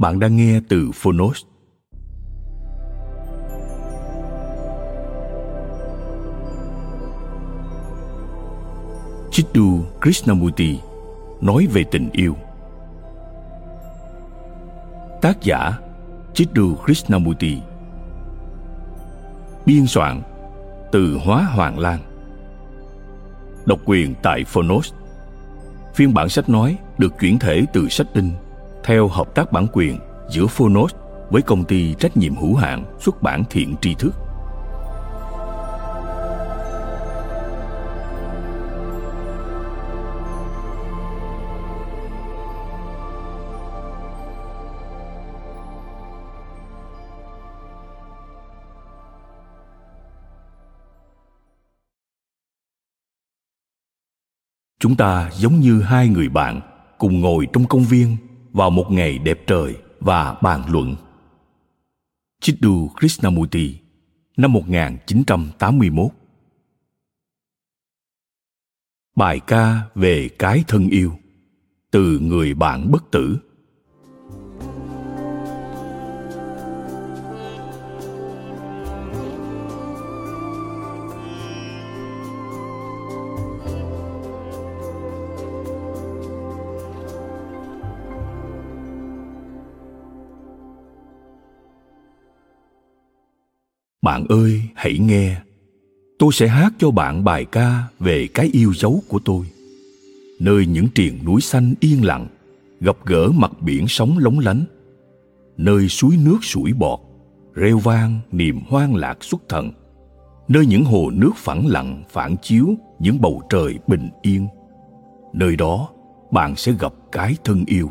Bạn đang nghe từ Phonos. Chiddu Krishnamurti nói về tình yêu. Tác giả Chiddu Krishnamurti Biên soạn từ Hóa Hoàng Lan Độc quyền tại Phonos Phiên bản sách nói được chuyển thể từ sách in theo hợp tác bản quyền giữa Phonos với công ty trách nhiệm hữu hạn xuất bản thiện tri thức. Chúng ta giống như hai người bạn cùng ngồi trong công viên vào một ngày đẹp trời và bàn luận. Chiddu Krishnamurti, năm 1981 Bài ca về cái thân yêu từ người bạn bất tử Bạn ơi, hãy nghe. Tôi sẽ hát cho bạn bài ca về cái yêu dấu của tôi. Nơi những triền núi xanh yên lặng, gặp gỡ mặt biển sóng lóng lánh. Nơi suối nước sủi bọt, reo vang niềm hoang lạc xuất thần. Nơi những hồ nước phẳng lặng phản chiếu những bầu trời bình yên. Nơi đó, bạn sẽ gặp cái thân yêu.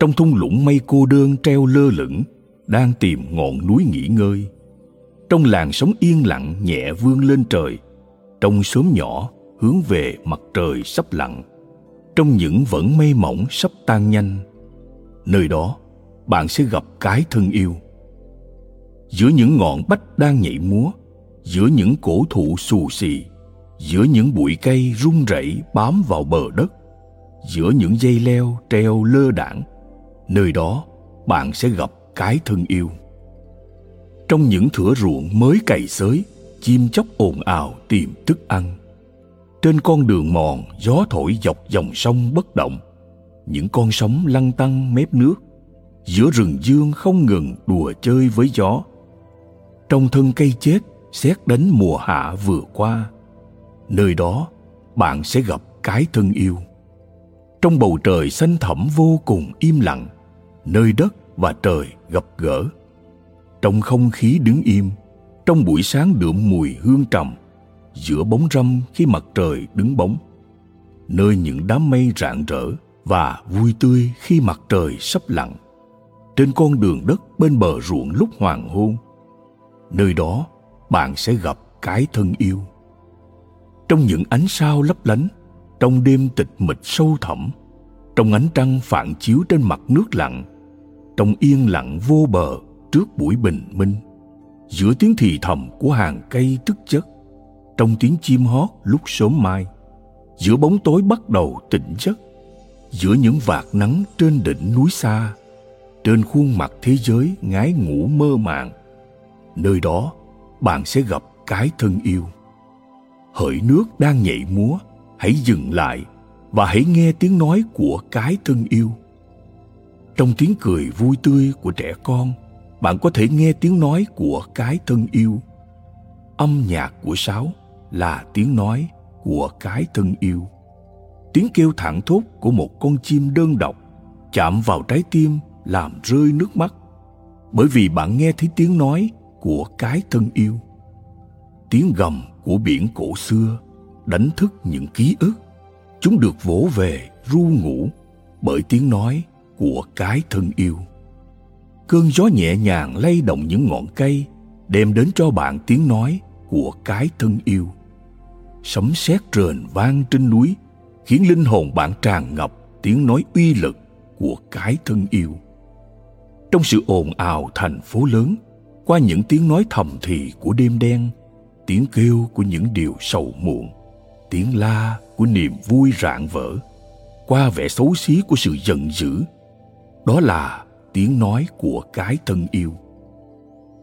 Trong thung lũng mây cô đơn treo lơ lửng, đang tìm ngọn núi nghỉ ngơi trong làn sóng yên lặng, nhẹ vươn lên trời. Trong xóm nhỏ, hướng về mặt trời sắp lặn. Trong những vẫn mây mỏng sắp tan nhanh. Nơi đó, bạn sẽ gặp cái thân yêu. Giữa những ngọn bách đang nhảy múa, giữa những cổ thụ xù xì, giữa những bụi cây rung rẩy bám vào bờ đất, giữa những dây leo treo lơ đảng nơi đó bạn sẽ gặp cái thân yêu trong những thửa ruộng mới cày xới, chim chóc ồn ào tìm thức ăn. Trên con đường mòn, gió thổi dọc dòng sông bất động. Những con sóng lăn tăn mép nước. Giữa rừng dương không ngừng đùa chơi với gió. Trong thân cây chết, xét đánh mùa hạ vừa qua. Nơi đó, bạn sẽ gặp cái thân yêu. Trong bầu trời xanh thẳm vô cùng im lặng, nơi đất và trời gặp gỡ trong không khí đứng im, trong buổi sáng đượm mùi hương trầm, giữa bóng râm khi mặt trời đứng bóng, nơi những đám mây rạng rỡ và vui tươi khi mặt trời sắp lặn. Trên con đường đất bên bờ ruộng lúc hoàng hôn, nơi đó bạn sẽ gặp cái thân yêu. Trong những ánh sao lấp lánh, trong đêm tịch mịch sâu thẳm, trong ánh trăng phản chiếu trên mặt nước lặng trong yên lặng vô bờ trước buổi bình minh. Giữa tiếng thì thầm của hàng cây thức chất trong tiếng chim hót lúc sớm mai. Giữa bóng tối bắt đầu tỉnh giấc, giữa những vạt nắng trên đỉnh núi xa, trên khuôn mặt thế giới ngái ngủ mơ màng. Nơi đó, bạn sẽ gặp cái thân yêu. Hỡi nước đang nhảy múa, hãy dừng lại và hãy nghe tiếng nói của cái thân yêu. Trong tiếng cười vui tươi của trẻ con bạn có thể nghe tiếng nói của cái thân yêu. Âm nhạc của sáo là tiếng nói của cái thân yêu. Tiếng kêu thẳng thốt của một con chim đơn độc chạm vào trái tim làm rơi nước mắt. Bởi vì bạn nghe thấy tiếng nói của cái thân yêu. Tiếng gầm của biển cổ xưa đánh thức những ký ức. Chúng được vỗ về, ru ngủ bởi tiếng nói của cái thân yêu cơn gió nhẹ nhàng lay động những ngọn cây, đem đến cho bạn tiếng nói của cái thân yêu. Sấm sét rền vang trên núi, khiến linh hồn bạn tràn ngập tiếng nói uy lực của cái thân yêu. Trong sự ồn ào thành phố lớn, qua những tiếng nói thầm thì của đêm đen, tiếng kêu của những điều sầu muộn, tiếng la của niềm vui rạng vỡ, qua vẻ xấu xí của sự giận dữ, đó là tiếng nói của cái thân yêu.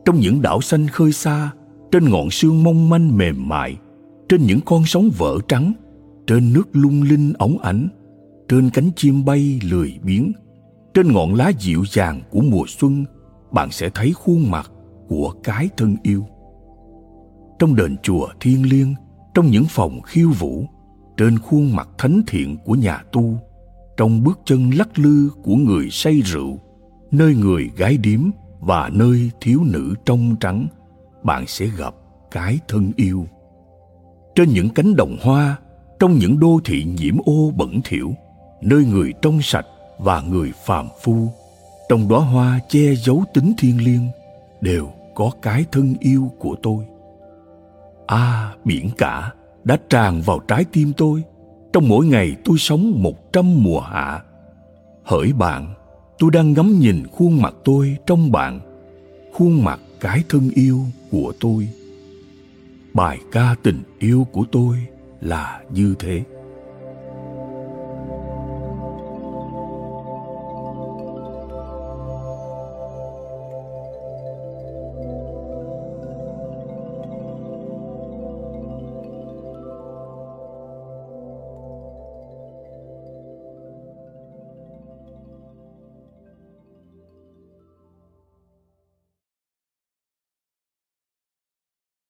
Trong những đảo xanh khơi xa, trên ngọn sương mong manh mềm mại, trên những con sóng vỡ trắng, trên nước lung linh óng ánh, trên cánh chim bay lười biếng, trên ngọn lá dịu dàng của mùa xuân, bạn sẽ thấy khuôn mặt của cái thân yêu. Trong đền chùa thiêng liêng, trong những phòng khiêu vũ, trên khuôn mặt thánh thiện của nhà tu, trong bước chân lắc lư của người say rượu nơi người gái điếm và nơi thiếu nữ trong trắng, bạn sẽ gặp cái thân yêu. Trên những cánh đồng hoa, trong những đô thị nhiễm ô bẩn thỉu, nơi người trong sạch và người phàm phu, trong đóa hoa che giấu tính thiêng liêng, đều có cái thân yêu của tôi. À biển cả đã tràn vào trái tim tôi. Trong mỗi ngày tôi sống một trăm mùa hạ. Hỡi bạn tôi đang ngắm nhìn khuôn mặt tôi trong bạn, khuôn mặt cái thân yêu của tôi. Bài ca tình yêu của tôi là như thế.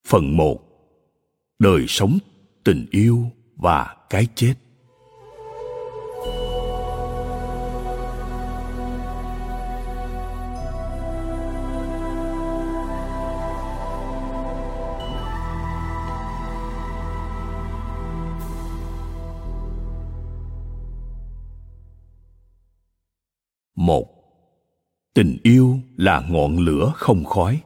Phần 1 Đời sống, tình yêu và cái chết. Một. Tình yêu là ngọn lửa không khói.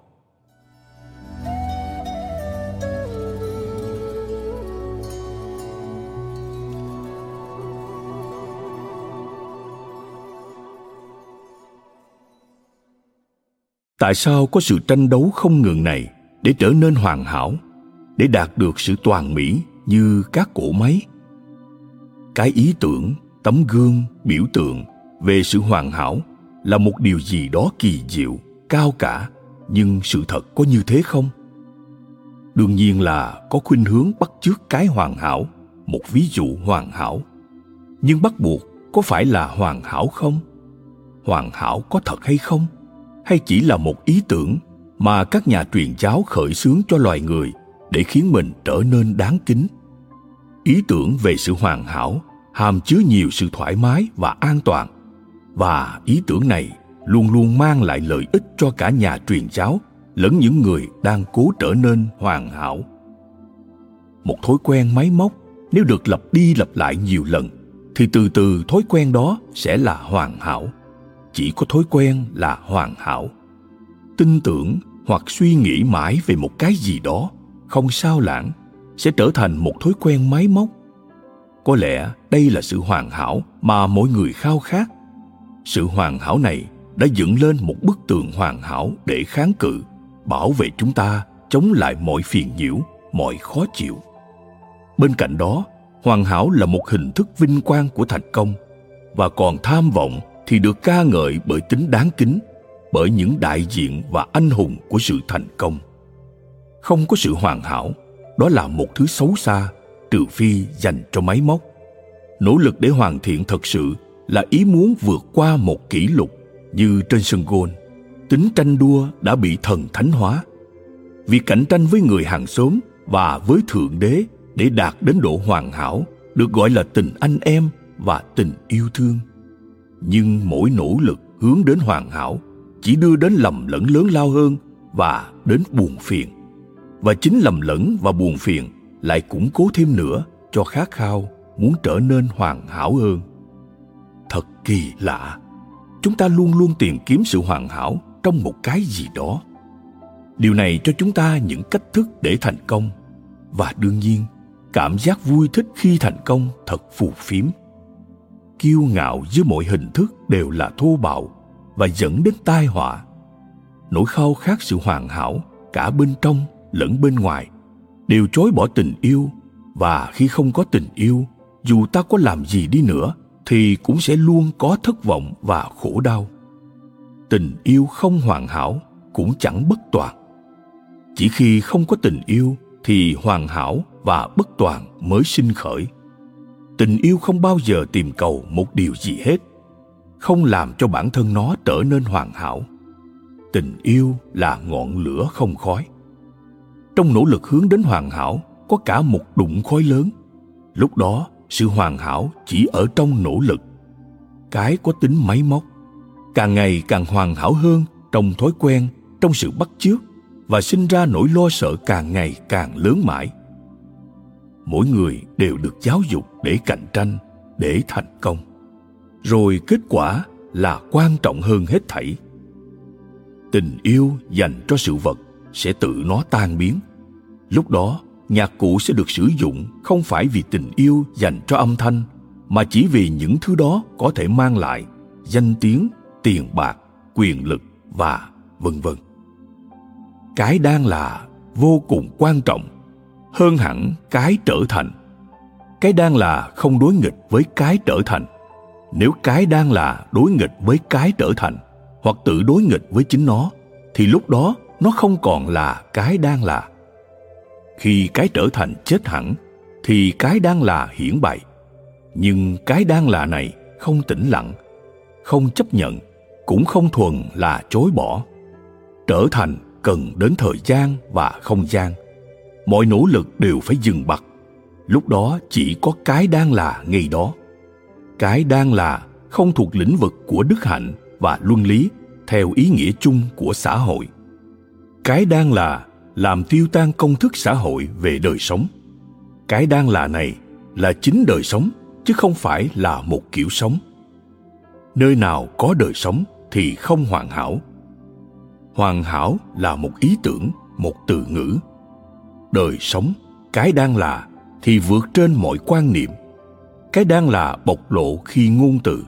Tại sao có sự tranh đấu không ngừng này để trở nên hoàn hảo, để đạt được sự toàn mỹ như các cỗ máy? Cái ý tưởng, tấm gương, biểu tượng về sự hoàn hảo là một điều gì đó kỳ diệu, cao cả, nhưng sự thật có như thế không? Đương nhiên là có khuynh hướng bắt chước cái hoàn hảo, một ví dụ hoàn hảo. Nhưng bắt buộc có phải là hoàn hảo không? Hoàn hảo có thật hay không? Hay chỉ là một ý tưởng mà các nhà truyền giáo khởi xướng cho loài người để khiến mình trở nên đáng kính? Ý tưởng về sự hoàn hảo hàm chứa nhiều sự thoải mái và an toàn, và ý tưởng này luôn luôn mang lại lợi ích cho cả nhà truyền giáo lẫn những người đang cố trở nên hoàn hảo. Một thói quen máy móc nếu được lặp đi lặp lại nhiều lần thì từ từ thói quen đó sẽ là hoàn hảo chỉ có thói quen là hoàn hảo. Tin tưởng hoặc suy nghĩ mãi về một cái gì đó, không sao lãng, sẽ trở thành một thói quen máy móc. Có lẽ đây là sự hoàn hảo mà mỗi người khao khát. Sự hoàn hảo này đã dựng lên một bức tường hoàn hảo để kháng cự, bảo vệ chúng ta chống lại mọi phiền nhiễu, mọi khó chịu. Bên cạnh đó, hoàn hảo là một hình thức vinh quang của thành công và còn tham vọng thì được ca ngợi bởi tính đáng kính, bởi những đại diện và anh hùng của sự thành công. Không có sự hoàn hảo, đó là một thứ xấu xa, trừ phi dành cho máy móc. Nỗ lực để hoàn thiện thật sự là ý muốn vượt qua một kỷ lục như trên sân gôn. Tính tranh đua đã bị thần thánh hóa. Việc cạnh tranh với người hàng xóm và với thượng đế để đạt đến độ hoàn hảo được gọi là tình anh em và tình yêu thương nhưng mỗi nỗ lực hướng đến hoàn hảo chỉ đưa đến lầm lẫn lớn lao hơn và đến buồn phiền. Và chính lầm lẫn và buồn phiền lại củng cố thêm nữa cho khát khao muốn trở nên hoàn hảo hơn. Thật kỳ lạ, chúng ta luôn luôn tìm kiếm sự hoàn hảo trong một cái gì đó. Điều này cho chúng ta những cách thức để thành công. Và đương nhiên, cảm giác vui thích khi thành công thật phù phiếm kiêu ngạo dưới mọi hình thức đều là thô bạo và dẫn đến tai họa. Nỗi khao khát sự hoàn hảo cả bên trong lẫn bên ngoài đều chối bỏ tình yêu và khi không có tình yêu, dù ta có làm gì đi nữa thì cũng sẽ luôn có thất vọng và khổ đau. Tình yêu không hoàn hảo cũng chẳng bất toàn. Chỉ khi không có tình yêu thì hoàn hảo và bất toàn mới sinh khởi tình yêu không bao giờ tìm cầu một điều gì hết. Không làm cho bản thân nó trở nên hoàn hảo. Tình yêu là ngọn lửa không khói. Trong nỗ lực hướng đến hoàn hảo, có cả một đụng khói lớn. Lúc đó, sự hoàn hảo chỉ ở trong nỗ lực. Cái có tính máy móc. Càng ngày càng hoàn hảo hơn trong thói quen, trong sự bắt chước và sinh ra nỗi lo sợ càng ngày càng lớn mãi mỗi người đều được giáo dục để cạnh tranh, để thành công. Rồi kết quả là quan trọng hơn hết thảy. Tình yêu dành cho sự vật sẽ tự nó tan biến. Lúc đó, nhạc cụ sẽ được sử dụng không phải vì tình yêu dành cho âm thanh, mà chỉ vì những thứ đó có thể mang lại danh tiếng, tiền bạc, quyền lực và vân vân. Cái đang là vô cùng quan trọng hơn hẳn cái trở thành. Cái đang là không đối nghịch với cái trở thành. Nếu cái đang là đối nghịch với cái trở thành, hoặc tự đối nghịch với chính nó, thì lúc đó nó không còn là cái đang là. Khi cái trở thành chết hẳn, thì cái đang là hiển bày. Nhưng cái đang là này không tĩnh lặng, không chấp nhận, cũng không thuần là chối bỏ. Trở thành cần đến thời gian và không gian mọi nỗ lực đều phải dừng bặt. Lúc đó chỉ có cái đang là ngay đó. Cái đang là không thuộc lĩnh vực của đức hạnh và luân lý, theo ý nghĩa chung của xã hội. Cái đang là làm tiêu tan công thức xã hội về đời sống. Cái đang là này là chính đời sống, chứ không phải là một kiểu sống. Nơi nào có đời sống thì không hoàn hảo. Hoàn hảo là một ý tưởng, một từ ngữ đời sống, cái đang là thì vượt trên mọi quan niệm. Cái đang là bộc lộ khi ngôn từ,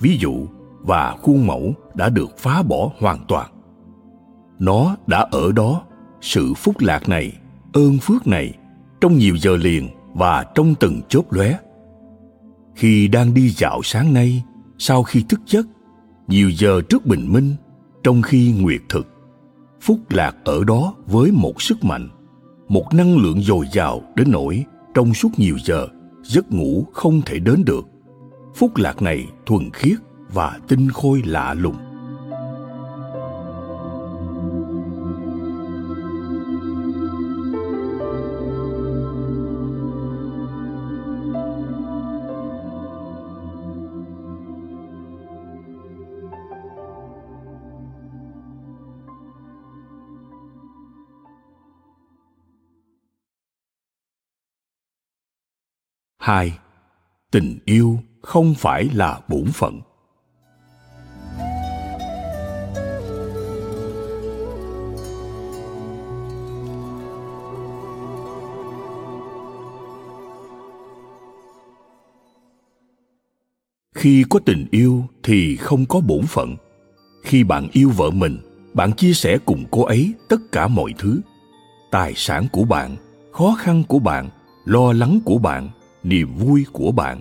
ví dụ, và khuôn mẫu đã được phá bỏ hoàn toàn. Nó đã ở đó, sự phúc lạc này, ơn phước này, trong nhiều giờ liền và trong từng chớp lóe. Khi đang đi dạo sáng nay, sau khi thức giấc, nhiều giờ trước bình minh, trong khi nguyệt thực, phúc lạc ở đó với một sức mạnh một năng lượng dồi dào đến nỗi trong suốt nhiều giờ, giấc ngủ không thể đến được. Phúc lạc này thuần khiết và tinh khôi lạ lùng. Hai, tình yêu không phải là bổn phận. Khi có tình yêu thì không có bổn phận. Khi bạn yêu vợ mình, bạn chia sẻ cùng cô ấy tất cả mọi thứ. Tài sản của bạn, khó khăn của bạn, lo lắng của bạn niềm vui của bạn.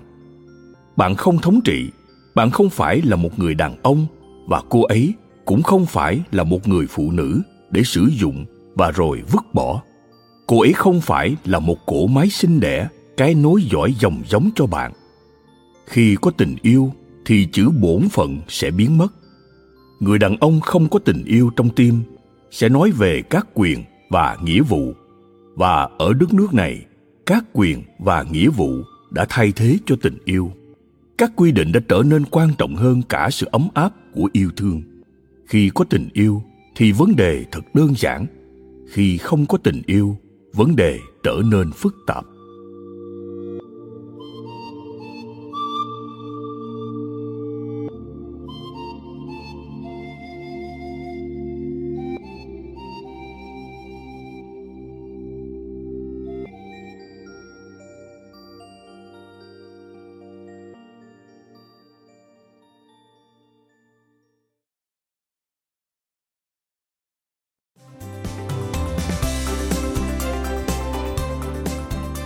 Bạn không thống trị, bạn không phải là một người đàn ông, và cô ấy cũng không phải là một người phụ nữ để sử dụng và rồi vứt bỏ. Cô ấy không phải là một cỗ máy sinh đẻ cái nối dõi dòng giống cho bạn. Khi có tình yêu, thì chữ bổn phận sẽ biến mất. Người đàn ông không có tình yêu trong tim sẽ nói về các quyền và nghĩa vụ. Và ở đất nước này các quyền và nghĩa vụ đã thay thế cho tình yêu. Các quy định đã trở nên quan trọng hơn cả sự ấm áp của yêu thương. Khi có tình yêu thì vấn đề thật đơn giản. Khi không có tình yêu, vấn đề trở nên phức tạp.